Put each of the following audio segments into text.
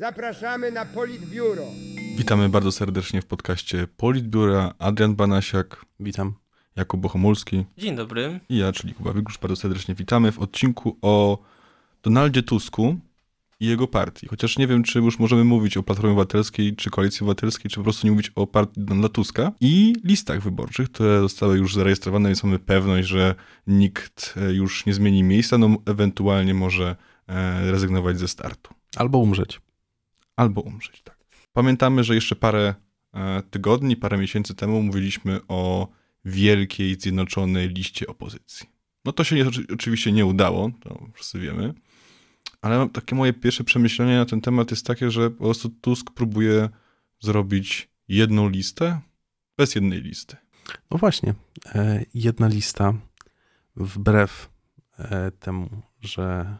Zapraszamy na Politbiuro. Witamy bardzo serdecznie w podcaście Politbiura. Adrian Banasiak, Witam. Jakub Bohomolski Dzień dobry. i ja, czyli Kuba Wigrusz. Bardzo serdecznie witamy w odcinku o Donaldzie Tusku i jego partii. Chociaż nie wiem, czy już możemy mówić o Platformie Obywatelskiej, czy Koalicji Obywatelskiej, czy po prostu nie mówić o partii Donalda Tuska i listach wyborczych, które zostały już zarejestrowane, więc mamy pewność, że nikt e, już nie zmieni miejsca, no ewentualnie może e, rezygnować ze startu. Albo umrzeć. Albo umrzeć, tak. Pamiętamy, że jeszcze parę e, tygodni, parę miesięcy temu mówiliśmy o wielkiej, zjednoczonej liście opozycji. No to się nie, oczywiście nie udało, to wszyscy wiemy, ale takie moje pierwsze przemyślenie na ten temat jest takie, że po prostu Tusk próbuje zrobić jedną listę bez jednej listy. No właśnie, e, jedna lista, wbrew e, temu, że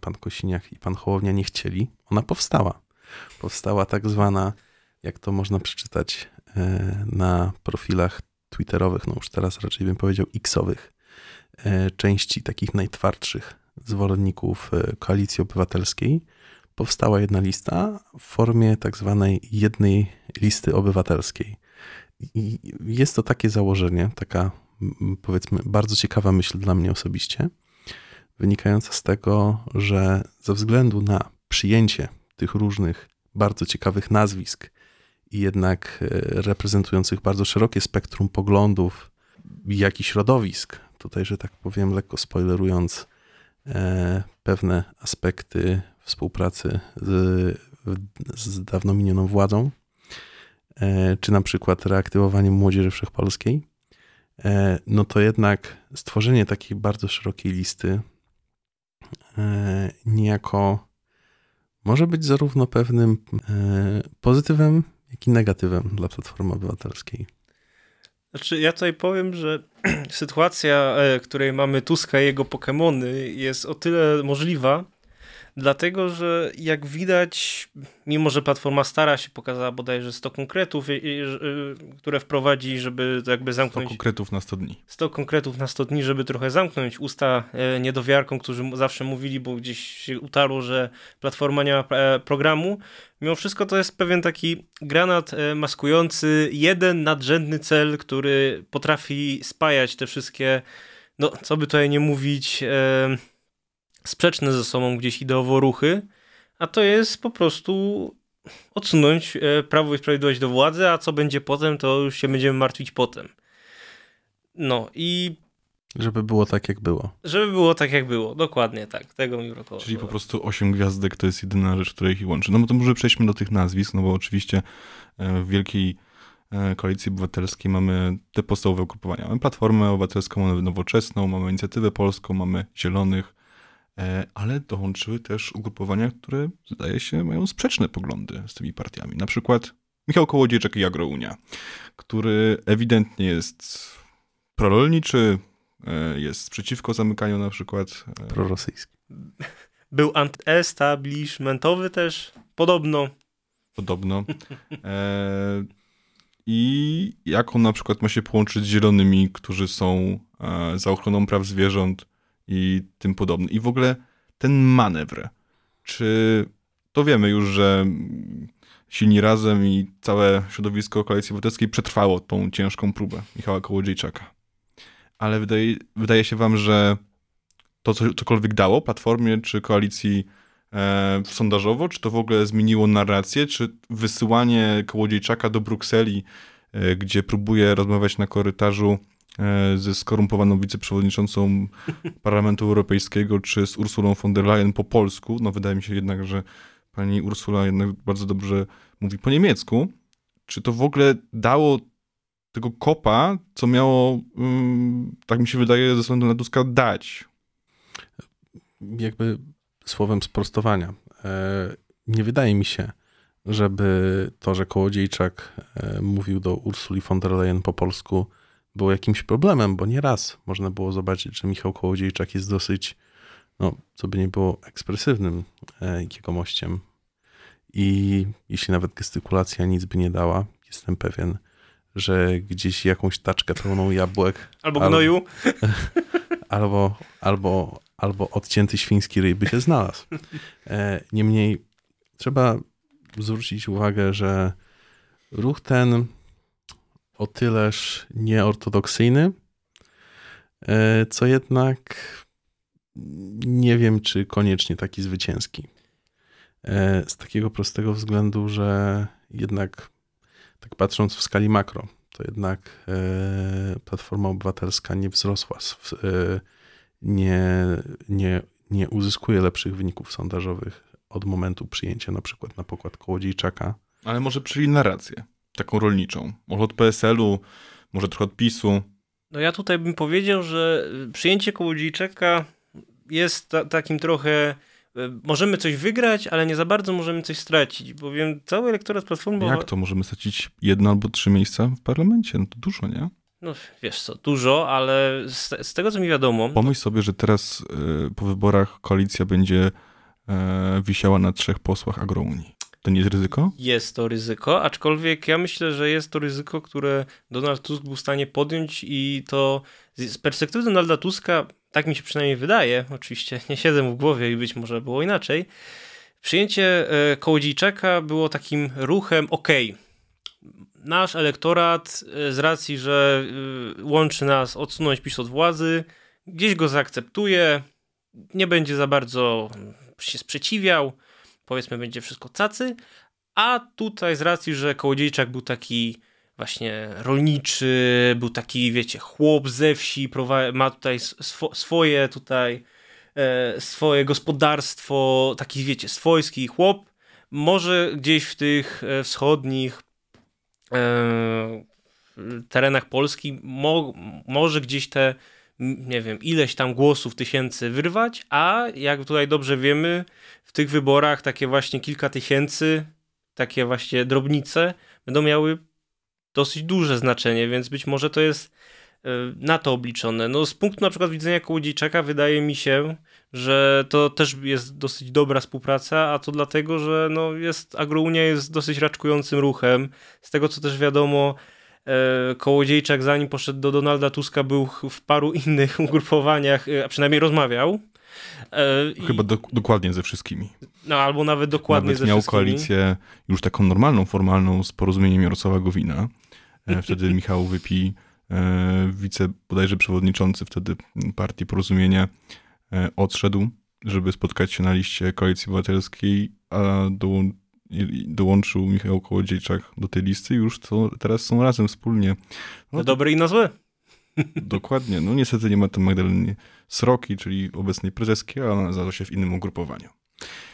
pan Kosiniak i pan Hołownia nie chcieli, ona powstała. Powstała tak zwana, jak to można przeczytać e, na profilach twitterowych, no już teraz raczej bym powiedział xowych, e, części takich najtwardszych zwolenników e, Koalicji Obywatelskiej. Powstała jedna lista w formie tak zwanej jednej listy obywatelskiej. I jest to takie założenie, taka powiedzmy bardzo ciekawa myśl dla mnie osobiście, wynikająca z tego, że ze względu na przyjęcie tych różnych bardzo ciekawych nazwisk i jednak e, reprezentujących bardzo szerokie spektrum poglądów, jak i środowisk, tutaj, że tak powiem, lekko spoilerując e, pewne aspekty współpracy z, z dawno minioną władzą, e, czy na przykład reaktywowaniem Młodzieży Wszechpolskiej, no to jednak stworzenie takiej bardzo szerokiej listy niejako może być zarówno pewnym e, pozytywem, jak i negatywem dla Platformy Obywatelskiej. Znaczy, ja tutaj powiem, że sytuacja, e, w której mamy Tuska i jego Pokémony jest o tyle możliwa, dlatego, że jak widać, mimo że Platforma stara się, pokazała bodajże 100 konkretów, y, które wprowadzi, żeby jakby 100 zamknąć... konkretów na 100 dni. 100 konkretów na 100 dni, żeby trochę zamknąć usta e, niedowiarkom, którzy zawsze mówili, bo gdzieś się utarło, że Platforma nie ma e, programu. Mimo wszystko to jest pewien taki granat e, maskujący jeden nadrzędny cel, który potrafi spajać te wszystkie, no co by tutaj nie mówić, sprzeczne ze sobą gdzieś ideowo ruchy, a to jest po prostu odsunąć e, Prawo i Sprawiedliwość do władzy, a co będzie potem, to już się będziemy martwić potem. No i Żeby było tak, jak było. żeby było tak, jak było. Dokładnie tak. Tego mi brakowało. Czyli po prostu 8 gwiazdek to jest jedyna rzecz, która ich łączy. No to może przejdźmy do tych nazwisk, no bo oczywiście e, w wielkiej e, koalicji obywatelskiej mamy te podstawowe ugrupowania. Mamy Platformę Obywatelską, mamy Nowoczesną, mamy Inicjatywę Polską, mamy Zielonych, ale dołączyły też ugrupowania, które zdaje się mają sprzeczne poglądy z tymi partiami. Na przykład Michał Kołodziejczak i Agrounia, który ewidentnie jest prorolniczy, e, jest przeciwko zamykaniu na przykład e, Prorosyjski. Był anty-establishmentowy też, podobno. podobno. E, I jak on na przykład ma się połączyć z zielonymi, którzy są e, za ochroną praw zwierząt i tym podobne. I w ogóle ten manewr. Czy to wiemy już, że Silni Razem i całe środowisko Koalicji Obywatelskiej przetrwało tą ciężką próbę Michała Kołodziejczaka. Ale wydaje, wydaje się wam, że to co, cokolwiek dało Platformie czy Koalicji e, sondażowo, czy to w ogóle zmieniło narrację, czy wysyłanie Kołodziejczaka do Brukseli, e, gdzie próbuje rozmawiać na korytarzu ze skorumpowaną wiceprzewodniczącą Parlamentu Europejskiego, czy z Ursulą von der Leyen po polsku, no wydaje mi się jednak, że pani Ursula jednak bardzo dobrze mówi po niemiecku, czy to w ogóle dało tego kopa, co miało, mm, tak mi się wydaje, ze względu na Tuska dać. Jakby słowem sprostowania. E, Nie wydaje mi się, żeby to, że Kołodziejczak e, mówił do Ursuli von der Leyen po polsku, było jakimś problemem, bo nieraz można było zobaczyć, że Michał Kołodziejczak jest dosyć, no, co by nie było, ekspresywnym e, jegomościem. I jeśli nawet gestykulacja nic by nie dała, jestem pewien, że gdzieś jakąś taczkę pełną jabłek Albo Albo- gnoju. albo, albo, albo odcięty świński ryj by się znalazł. E, Niemniej trzeba zwrócić uwagę, że ruch ten o tyleż nieortodoksyjny, e, co jednak nie wiem, czy koniecznie taki zwycięski. E, z takiego prostego względu, że jednak tak patrząc w skali makro, to jednak e, Platforma Obywatelska nie wzrosła, nie, nie, nie uzyskuje lepszych wyników sondażowych od momentu przyjęcia na przykład na pokład Kołodziejczaka. Ale może przyjęli narrację, taką rolniczą. Może od PSL-u, może trochę od PiSu. No ja tutaj bym powiedział, że przyjęcie Kołodziejczaka jest ta, takim trochę e, możemy coś wygrać, ale nie za bardzo możemy coś stracić, bowiem cały elektorat Platformy... Jak to? Możemy stracić jedno albo trzy miejsca w parlamencie? No to dużo, nie? No wiesz co, dużo, ale z, z tego co mi wiadomo... Pomyśl sobie, że teraz y, po wyborach koalicja będzie y, wisiała na trzech posłach agrounii. To nie jest ryzyko? Jest to ryzyko, aczkolwiek ja myślę, że jest to ryzyko, które Donald Tusk był w stanie podjąć i to z perspektywy Donalda Tuska, tak mi się przynajmniej wydaje, oczywiście nie siedzę mu w głowie i być może było inaczej, przyjęcie e, Kołodziejczaka było takim ruchem ok. Nasz elektorat e, z racji, że e, łączy nas odsunąć PiS od władzy, gdzieś go zaakceptuje, nie będzie za bardzo się sprzeciwiał, powiedzmy będzie wszystko cacy, a tutaj z racji, że Kołodziejczak był taki właśnie rolniczy, był taki, wiecie, chłop ze wsi, ma tutaj swo swoje tutaj, e, swoje gospodarstwo, taki, wiecie, swojski chłop, może gdzieś w tych e, wschodnich e, terenach Polski, mo może gdzieś te nie wiem, ileś tam głosów tysięcy wyrwać, a jak tutaj dobrze wiemy, w tych wyborach takie właśnie kilka tysięcy, takie właśnie drobnice będą miały dosyć duże znaczenie, więc być może to jest e, na to obliczone. No z punktu na przykład widzenia Kołodziejczaka wydaje mi się, że to też jest dosyć dobra współpraca, a to dlatego, że no jest, Agrounia jest dosyć raczkującym ruchem. Z tego co też wiadomo, Kołodziejczak zanim poszedł do Donalda Tuska był w paru innych ugrupowaniach, e, a przynajmniej rozmawiał. E, Chyba do, dokładnie ze wszystkimi. No albo nawet dokładnie nawet ze miał wszystkimi. koalicję już taką normalną, formalną z porozumieniem Jarosława Gowina. Wtedy Michał Wypi, wice bodajże przewodniczący wtedy partii Porozumienia, odszedł, żeby spotkać się na liście Koalicji Obywatelskiej, a do, dołączył Michał Kołodziejczak do tej listy, już to teraz są razem wspólnie. No, na dobre i na złe. Dokładnie. No niestety nie ma tam Magdaleny Sroki, czyli obecnej prezeski, ale ona znalazła się w innym ugrupowaniu.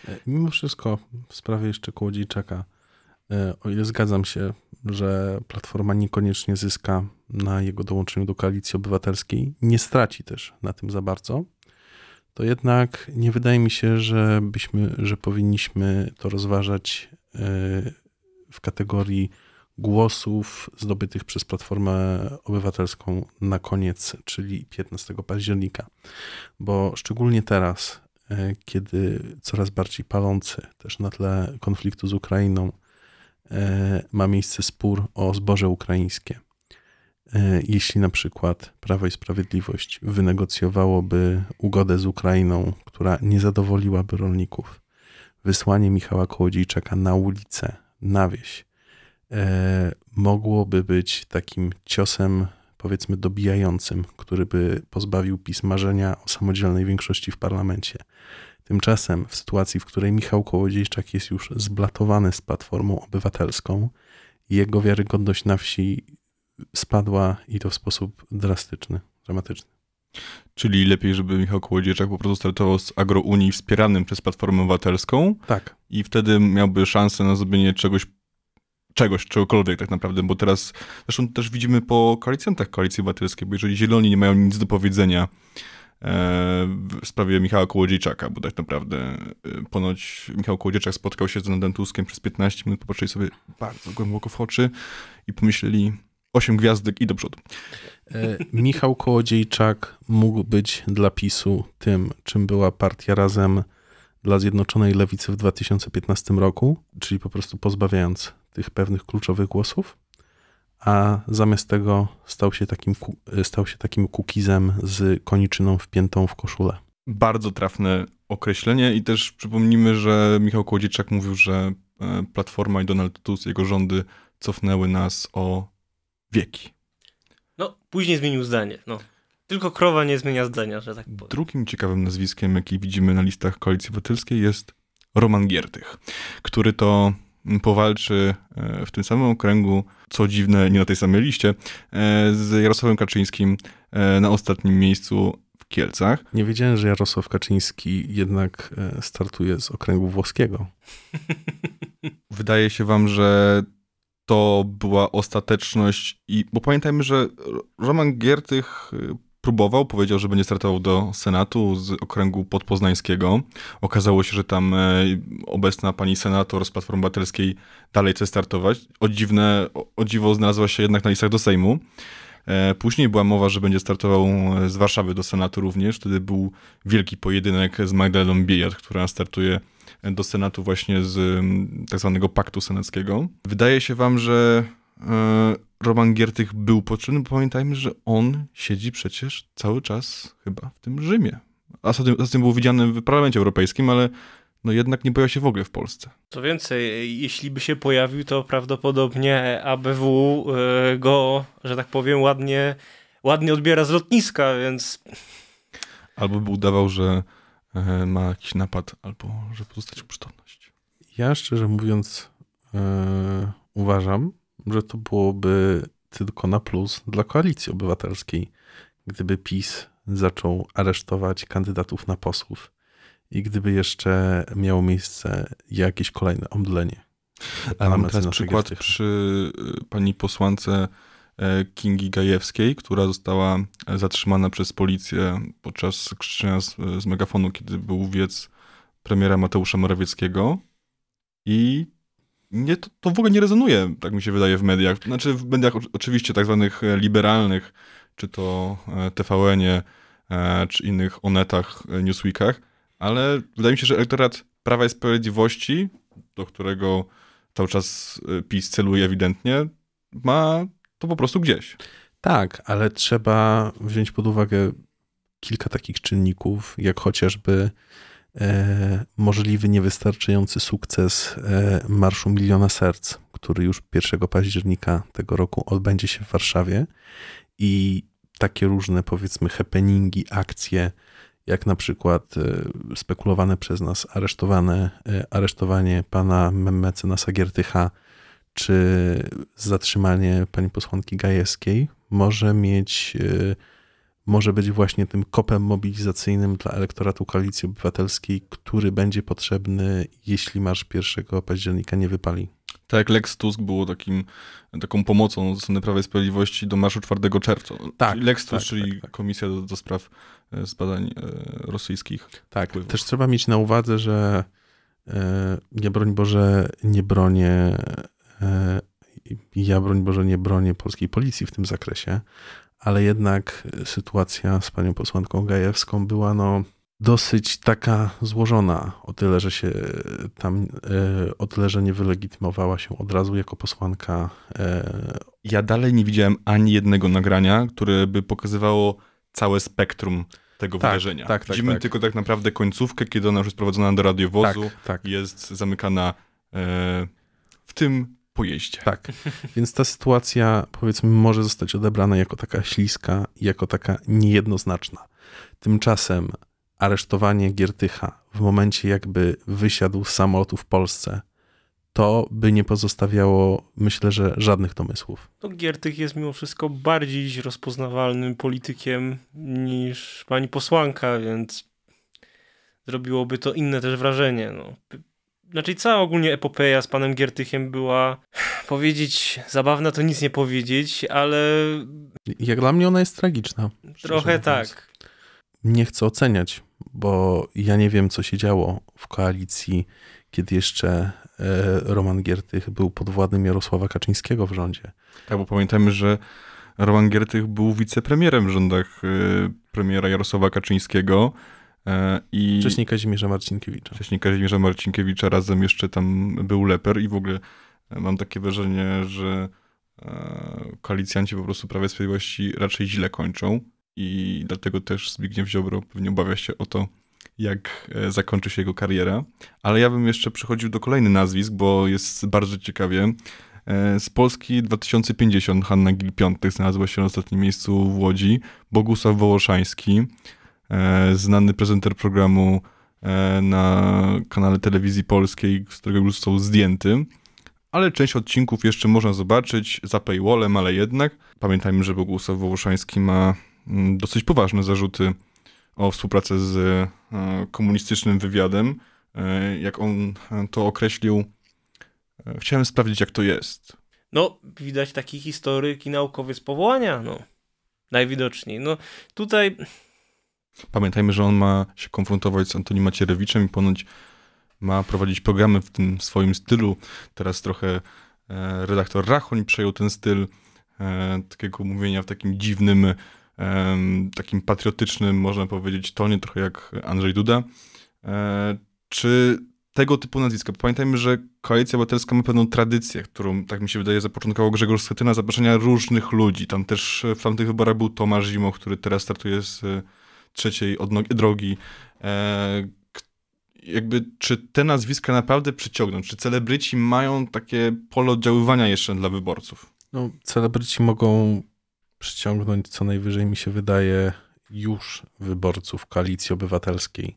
E, mimo wszystko w sprawie jeszcze Kołodziejczaka, e, o ile zgadzam się, że Platforma niekoniecznie zyska na jego dołączeniu do Koalicji Obywatelskiej, nie straci też na tym za bardzo, to jednak nie wydaje mi się, że, byśmy, że powinniśmy to rozważać e, w kategorii głosów zdobytych przez Platformę Obywatelską na koniec, czyli 15 października. Bo szczególnie teraz, e, kiedy coraz bardziej palący też na tle konfliktu z Ukrainą e, ma miejsce spór o zboże ukraińskie, jeśli na przykład Prawo i Sprawiedliwość wynegocjowałoby ugodę z Ukrainą, która nie zadowoliłaby rolników, wysłanie Michała Kołodziejczaka na ulicę, na wieś, e, mogłoby być takim ciosem, powiedzmy, dobijającym, który by pozbawił PiS marzenia o samodzielnej większości w parlamencie. Tymczasem w sytuacji, w której Michał Kołodziejczak jest już zblatowany z Platformą Obywatelską, jego wiarygodność na wsi spadła i to w sposób drastyczny, dramatyczny. Czyli lepiej, żeby Michał Kołodziejczak po prostu startował z Agrounii wspieranym przez Platformę Obywatelską. Tak. I wtedy miałby szansę na zrobienie czegoś, czegoś, czegokolwiek tak naprawdę, bo teraz, zresztą też widzimy po koalicjantach Koalicji Obywatelskiej, bo jeżeli Zieloni nie mają nic do powiedzenia e, w sprawie Michała Kołodziejczaka, bo tak naprawdę e, ponoć Michał Kołodziejczak spotkał się z Donaldem Tuskiem przez 15 minut, popatrzyli sobie bardzo głęboko w oczy i pomyśleli, osiem gwiazdek i do przodu. E, Michał Kołodziejczak mógł być dla PiSu tym, czym była partia Razem dla Zjednoczonej Lewicy w 2015 roku, czyli po prostu pozbawiając tych pewnych kluczowych głosów, a zamiast tego stał się takim, stał się takim kukizem z koniczyną wpiętą w koszulę. Bardzo trafne określenie i też przypomnijmy, że Michał Kołodziejczak mówił, że e, Platforma i Donald Tusk, jego rządy cofnęły nas o wieki. No, później zmienił zdanie. No. Tylko krowa nie zmienia zdania, że tak powiem. Drugim ciekawym nazwiskiem, jaki widzimy na listach Koalicji Obywatelskiej jest Roman Giertych, który to powalczy e, w tym samym okręgu, co dziwne, nie na tej samej liście, e, z Jarosławem Kaczyńskim e, na ostatnim miejscu w Kielcach. Nie wiedziałem, że Jarosław Kaczyński jednak startuje z okręgu włoskiego. Wydaje się wam, że to była ostateczność i, bo pamiętajmy, że Roman Giertych próbował, powiedział, że będzie startował do Senatu z okręgu podpoznańskiego. Okazało się, że tam e, obecna pani senator z Platformy Obywatelskiej dalej chce startować. O, dziwne, o dziwo znalazła się jednak na listach do Sejmu. E, później była mowa, że będzie startował e, z Warszawy do Senatu również. Wtedy był wielki pojedynek z Magdaleną Biejat, która startuje do Senatu właśnie z tak zwanego paktu senackiego. Wydaje się wam, że Roman Giertych był potrzebny, bo pamiętajmy, że on siedzi przecież cały czas chyba w tym Rzymie. A ostatnio był widziany w Parlamencie Europejskim, ale no jednak nie pojawia się w ogóle w Polsce. Co więcej, jeśli by się pojawił, to prawdopodobnie ABW e, go, że tak powiem, ładnie, ładnie odbiera z lotniska, więc... Albo by udawał, że e, ma jakiś napad, albo że pozostać przytomność. Ja szczerze mówiąc yy, uważam, że to byłoby tylko na plus dla koalicji obywatelskiej, gdyby PiS zaczął aresztować kandydatów na posłów i gdyby jeszcze miało miejsce jakieś kolejne omdlenie. A mam teraz przykład przy y, pani posłance e, Kingi Gajewskiej, która została zatrzymana przez policję podczas krzyczenia z, z megafonu, kiedy był wiec premiera Mateusza Morawieckiego i nie, to, to w ogóle nie rezonuje, tak mi się wydaje, w mediach. Znaczy w mediach oczywiście tak zwanych e, liberalnych, czy to e, e, czy innych onetach, Newsweekach, ale wydaje mi się, że elektorat Prawa i Sprawiedliwości, do którego cały czas PiS celuje ewidentnie, ma to po prostu gdzieś. Tak, ale trzeba wziąć pod uwagę kilka takich czynników, jak chociażby E, możliwy niewystarczający sukces e, Marszu Miliona Serc, który już 1 października tego roku odbędzie się w Warszawie i takie różne powiedzmy happeningi, akcje, jak na przykład e, spekulowane przez nas aresztowane, aresztowanie pana mecenasa Giertycha, czy zatrzymanie pani posłanki Gajewskiej może mieć może być właśnie tym kopem mobilizacyjnym dla elektoratu Koalicji Obywatelskiej, który będzie potrzebny, jeśli marsz 1 października nie wypali. Tak Lex Tusk było takim, taką pomocą ze strony Prawa i Sprawiedliwości do marszu 4 czerwca. Tak, Lex Tusk, tak, czyli tak, tak. Komisja do, do spraw e, zbadań e, rosyjskich. Tak, wpływów. też trzeba mieć na uwadze, że e, ja broń Boże nie bronię ja broń Boże nie bronię polskiej policji w tym zakresie, ale jednak sytuacja z panią posłanką Gajewską była no dosyć taka złożona, o tyle, że się tam, e, o tyle, że nie wylegitymowała się od razu jako posłanka. E, ja dalej nie widziałem ani jednego nagrania, które by pokazywało całe spektrum tego tak, wydarzenia. Tak, tak, Widzimy tak. tylko tak naprawdę końcówkę, kiedy ona już jest prowadzona do radiowozu, tak, tak. jest zamykana e, w tym pojeździe. Tak, więc ta sytuacja powiedzmy może zostać odebrana jako taka śliska jako taka niejednoznaczna. Tymczasem aresztowanie Giertycha w momencie jakby wysiadł z samolotu w Polsce, to by nie pozostawiało, myślę, że żadnych domysłów. To Giertych jest mimo wszystko bardziej rozpoznawalnym politykiem niż pani posłanka, więc zrobiłoby to inne też wrażenie. No znaczy cała ogólnie epopeja z panem Giertychem była powiedzieć zabawna to nic nie powiedzieć, ale jak dla mnie ona jest tragiczna. Trochę tak. Nie chcę oceniać, bo ja nie wiem co się działo w koalicji, kiedy jeszcze e, Roman Giertych był podwładnym Jarosława Kaczyńskiego w rządzie. Tak, bo pamiętajmy, że Roman Giertych był wicepremierem w rządach e, premiera Jarosława Kaczyńskiego. E, I wcześniej Kazimierza Marcinkiewicza. Wcześniej Kazimierza Marcinkiewicza, razem jeszcze tam był Leper i w ogóle e, mam takie wrażenie, że e, koalicjanci po prostu Prawie Sprawiedliwości raczej źle kończą i dlatego też Zbigniew Ziobro pewnie obawia się o to, jak zakończy się jego kariera. Ale ja bym jeszcze przechodził do kolejnych nazwisk, bo jest bardzo ciekawie. Z Polski 2050 Hanna Gil-Piątek znalazła się na ostatnim miejscu w Łodzi. Bogusław Wołoszański, znany prezenter programu na kanale telewizji polskiej, z którego już są zdjęty. Ale część odcinków jeszcze można zobaczyć za paywallem, ale jednak. Pamiętajmy, że Bogusław Wołoszański ma mm, dosyć poważne zarzuty o współpracę z e, komunistycznym wywiadem. E, jak on to określił, e, chciałem sprawdzić, jak to jest. No, widać taki historyk i naukowiec powołania, no. Najwidoczniej. No, tutaj... Pamiętajmy, że on ma się konfrontować z Antonim Macierewiczem i ponoć ma prowadzić programy w tym swoim stylu. Teraz trochę redaktor Rachoń przejął ten styl takiego mówienia w takim dziwnym takim patriotycznym, można powiedzieć, tonie, trochę jak Andrzej Duda. E, czy tego typu nazwiska? Pamiętajmy, że Koalicja Obywatelska ma pewną tradycję, którą, tak mi się wydaje, zapoczątkował Grzegorz Schetyna, zapraszania różnych ludzi. Tam też w tamtych wyborach był Tomasz Zimo, który teraz startuje z e, trzeciej odnogi, drogi. E, jakby, czy te nazwiska naprawdę przyciągną? Czy celebryci mają takie pole oddziaływania jeszcze dla wyborców? No, celebryci mogą przyciągnąć co najwyżej, mi się wydaje, już wyborców koalicji obywatelskiej,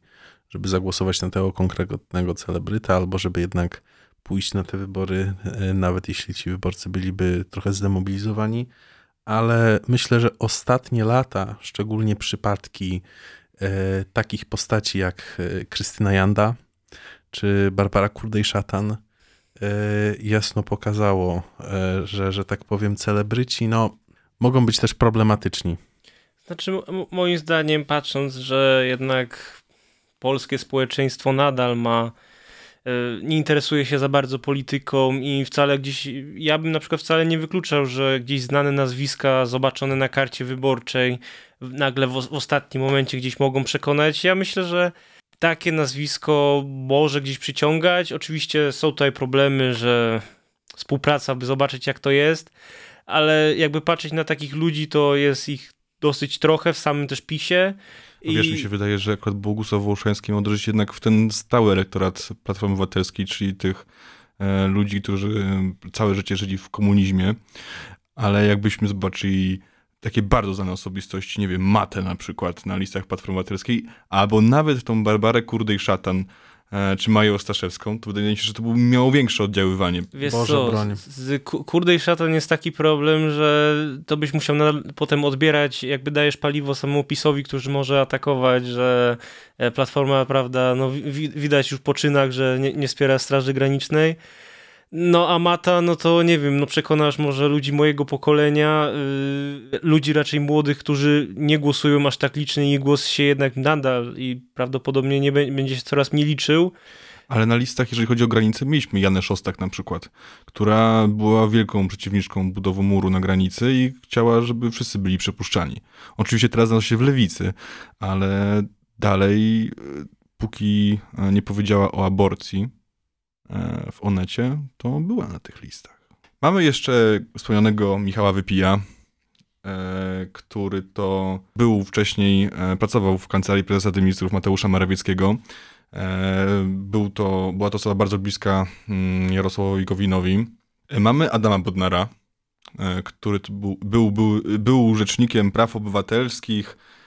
żeby zagłosować na tego konkretnego celebryta, albo żeby jednak pójść na te wybory, e, nawet jeśli ci wyborcy byliby trochę zdemobilizowani. Ale myślę, że ostatnie lata, szczególnie przypadki e, takich postaci jak e, Krystyna Janda czy Barbara Kurdej-Szatan, e, jasno pokazało, e, że, że tak powiem, celebryci, no mogą być też problematyczni. Znaczy, moim zdaniem, patrząc, że jednak polskie społeczeństwo nadal ma nie interesuje się za bardzo polityką i wcale gdzieś, ja bym na przykład wcale nie wykluczał, że gdzieś znane nazwiska zobaczone na karcie wyborczej nagle w, w ostatnim momencie gdzieś mogą przekonać. Ja myślę, że takie nazwisko może gdzieś przyciągać. Oczywiście są tutaj problemy, że współpraca, by zobaczyć jak to jest, ale jakby patrzeć na takich ludzi, to jest ich dosyć trochę w samym też PiSie. I... Wiesz, mi się wydaje, że akurat Bogusław Wołoszański ma uderzyć jednak w ten stały elektorat Platformy Obywatelskiej, czyli tych e, ludzi, którzy e, całe życie żyli w komunizmie, ale jakbyśmy zobaczyli takie bardzo znane osobistości, nie wiem, Matę na przykład na listach Platformy Obywatelskiej, albo nawet tą Barbarę Kurdej-Szatan, E, czy Maję Ostaszewską, to wydaje mi się, że to by miało większe oddziaływanie. Wiesz Boże, co, broń. z Kurde i Szatan jest taki problem, że to byś musiał potem odbierać, jakby dajesz paliwo samemu PiSowi, który może atakować, że e, Platforma, prawda, no widać już po czynach, że nie, nie wspiera Straży Granicznej, no a Mata, no to nie wiem, no przekonasz może ludzi mojego pokolenia, yy, ludzi raczej młodych, którzy nie głosują aż tak licznie i głos się jednak nadal i prawdopodobnie nie będzie się coraz mniej liczył. Ale na listach, jeżeli chodzi o granice, mieliśmy Janę Szostak na przykład, która była wielką przeciwniczką budowy muru na granicy i chciała, żeby wszyscy byli przepuszczani. Oczywiście teraz znalazła się w lewicy, ale dalej, yy, póki nie powiedziała o aborcji, E, w Onecie, to była na tych listach. Mamy jeszcze wspomnianego Michała Wypija, e, który to był wcześniej, e, pracował w kancelarii prezesa ministrów Mateusza Morawieckiego. Był to, była to osoba bardzo bliska mm, Jarosławowi Gowinowi. Mamy Adama Bodnara, który był, był, był, był rzecznikiem praw obywatelskich, e,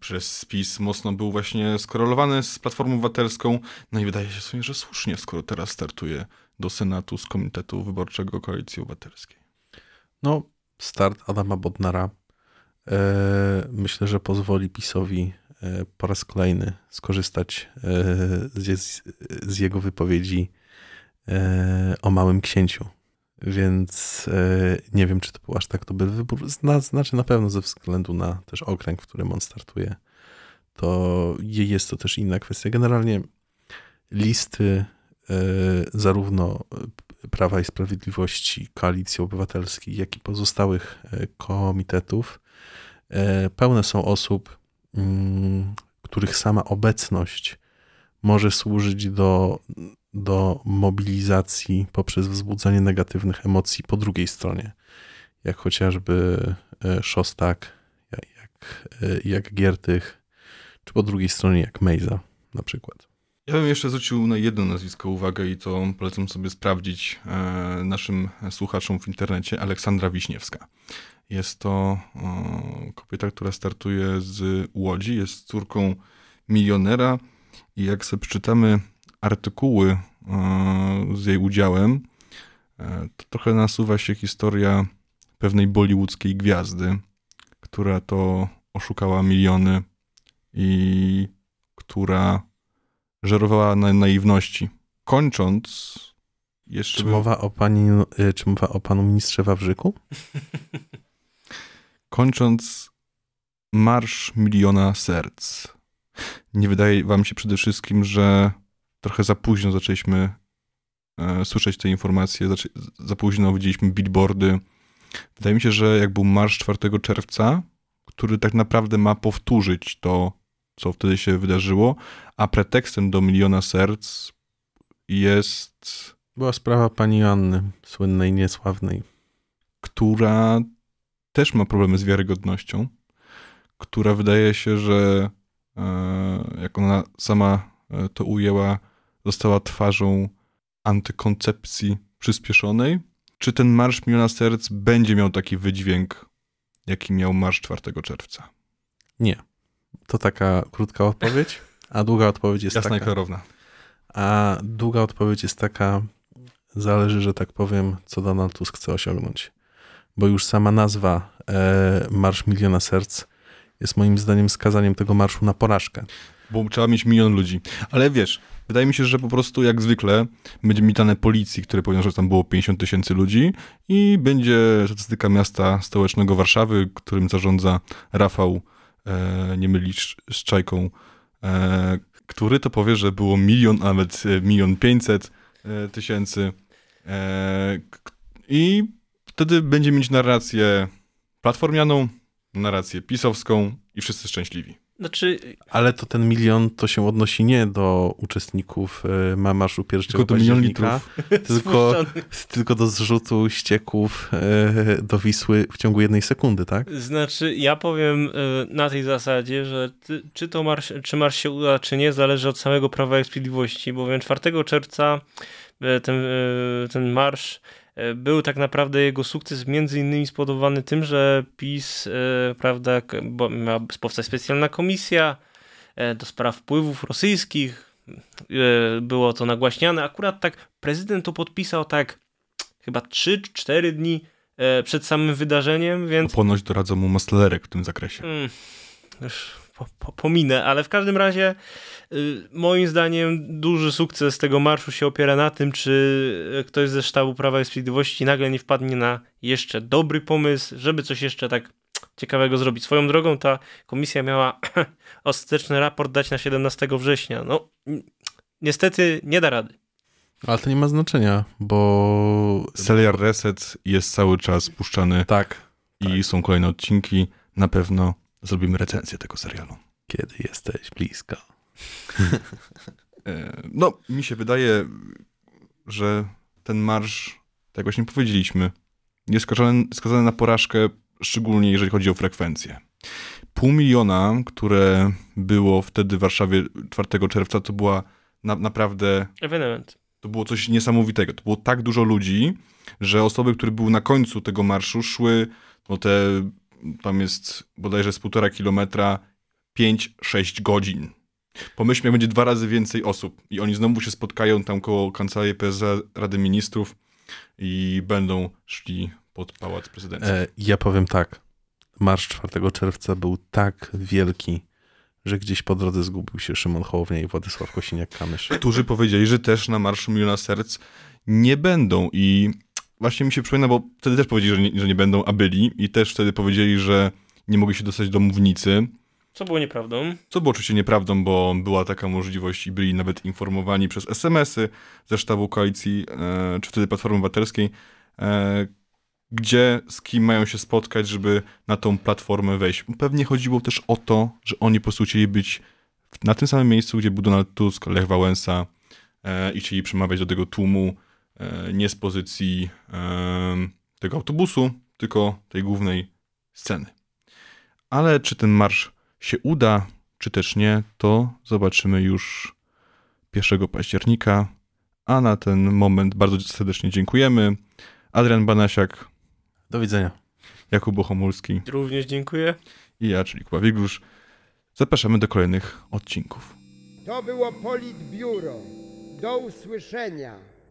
przez spis mocno był właśnie skorelowany z Platformą Obywatelską. No i wydaje się sobie, że słusznie, skoro teraz startuje do Senatu z Komitetu Wyborczego Koalicji Obywatelskiej. No, start Adama Bodnara e, myślę, że pozwoli PiSowi e, po raz kolejny skorzystać e, z, z, jego wypowiedzi e, o Małym Księciu więc e, nie wiem, czy to był aż tak dobry wybór. Znaczy na pewno ze względu na też okręg, w którym on startuje, to jest to też inna kwestia. Generalnie listy e, zarówno Prawa i Sprawiedliwości, Koalicji Obywatelskiej, jak i pozostałych e, komitetów pełne są osób, mm, których sama obecność może służyć do do mobilizacji poprzez wzbudzanie negatywnych emocji po drugiej stronie, jak chociażby e, Szostak, jak, e, jak Giertych, Czy po drugiej stronie jak Mejza na przykład. Ja bym jeszcze zwrócił na jedno nazwisko uwagę i to polecam sobie sprawdzić e, naszym słuchaczom w internecie. Aleksandra Wiśniewska. Jest to kobieta, która startuje z Łodzi, jest córką milionera i jak sobie przeczytamy artykuły z jej udziałem, e, to trochę nasuwa się historia pewnej bollywoodzkiej gwiazdy, która to oszukała miliony i która żerowała na naiwności. Kończąc, jeszcze. Czy mowa o, pani, y, czy mowa o panu ministrze Wawrzyku? Kończąc, Marsz Miliona Serc. Nie wydaje wam się przede wszystkim, że trochę za późno zaczęliśmy e, słyszeć te informacje, zaczę, za późno widzieliśmy billboardy. Wydaje mi się, że jak był marsz 4 czerwca, który tak naprawdę ma powtórzyć to, co wtedy się wydarzyło, a pretekstem do miliona serc jest. Była sprawa pani Joanny, słynnej, niesławnej. Która też ma problemy z wiarygodnością, która wydaje się, że e, jak ona sama e, to ujęła, została twarzą antykoncepcji przyspieszonej. Czy ten Marsz Miliona Serc będzie miał taki wydźwięk, jaki miał Marsz 4 czerwca? Nie. To taka krótka odpowiedź, a długa odpowiedź jest Jasna taka. i klarowna. A długa odpowiedź jest taka, zależy, że tak powiem, co Donald Tusk chce osiągnąć. Bo już sama nazwa e, Marsz Miliona Serc jest moim zdaniem skazaniem tego marszu na porażkę. Bo trzeba mieć milion ludzi. Ale wiesz, wydaje mi się, że po prostu jak zwykle będzie mitane policji, które powiedzą, że tam było 50 tysięcy ludzi i będzie statystyka miasta stołecznego Warszawy, którym zarządza Rafał, e, nie mylić z Czajką, e, który to powie, że było milion, a nawet e, milion pięćset e, tysięcy. E, I wtedy będzie mieć narrację platformianą, narrację pisowską i wszyscy szczęśliwi. Znaczy, Ale to ten milion to się odnosi nie do uczestników ma marszu 1 Tylko to milion litrów. tylko, tylko do zrzutu ścieków e, do Wisły w ciągu jednej sekundy, tak? Znaczy, ja powiem y, na tej zasadzie, że ty, czy to marsz, czy marsz się uda, czy nie, zależy od samego Prawa i Sprawiedliwości, bowiem 4 czerwca y, ten, y, ten marsz y, był tak naprawdę jego sukces między innymi spowodowany tym, że PiS, y, prawda, miała powstać specjalna komisja y, do spraw wpływów rosyjskich, y, było to nagłaśniane, akurat tak prezydent to podpisał tak chyba 3-4 dni e, przed samym wydarzeniem, więc Ponoć doradza mu Mastlerek w tym zakresie. Mm, już po, po, pominę, ale w każdym razie y, moim zdaniem duży sukces tego marszu się opiera na tym, czy ktoś ze sztabu Prawa i Sprawiedliwości nagle nie wpadnie na jeszcze dobry pomysł, żeby coś jeszcze tak ciekawego zrobić. Swoją drogą ta komisja miała ostateczny raport dać na 17 września. No, ni- niestety nie da rady. Ale to nie ma znaczenia, bo Serial Reset jest cały czas puszczany tak, i są kolejne odcinki. Na pewno zrobimy recenzję tego serialu. kiedy jesteś blisko. E, No, mi się wydaje, że ten marsz, tak jak właśnie powiedzieliśmy, jest skazany, skazany na porażkę, szczególnie jeżeli chodzi o frekwencję. Pół miliona, które było wtedy w Warszawie 4 czerwca, to była na, naprawdę Ewenement. To było coś niesamowitego. To było tak dużo ludzi, że osoby, które były na końcu tego marszu, szły, no te, tam jest bodajże z półtora kilometra, 5-6 godzin. Pomyślmy, jak będzie dwa razy więcej osób i oni znowu się spotkają tam koło kancelarii PSA Rady Ministrów i będą szli pod Pałac Prezydencki. E, ja powiem tak. Marsz 4 czerwca był tak wielki, że gdzieś po drodze zgubił się Szymon Hołownia i Władysław Kosiniak-Kamysz. którzy powiedzieli, że też na Marszu Miliona Serc nie będą i właśnie mi się przypomina, bo wtedy też powiedzieli, że nie, że nie będą, a byli i też wtedy powiedzieli, że nie mogli się dostać do mównicy, Co było nieprawdą. co było oczywiście nieprawdą, bo była taka możliwość i byli nawet informowani przez SMS-y ze sztabu koalicji, e, czy wtedy Platformy Obywatelskiej, e, gdzie, z kim mają się spotkać, żeby na tą platformę wejść. Pewnie chodziło też o to, że oni po prostu chcieli być na tym samym miejscu, gdzie był Donald Tusk, Lech Wałęsa e, i chcieli przemawiać do tego tłumu nie z pozycji e, tego autobusu, tylko tej głównej sceny. Ale czy ten marsz się uda, czy też nie, to zobaczymy już 1 października. A na ten moment bardzo serdecznie dziękujemy. Adrian Banasiak, Do widzenia. Jakub Bohomulski Również dziękuję. i ja, czyli Kuba Wiglusz. Zapraszamy do kolejnych odcinków. To było Politbiuro. Do usłyszenia.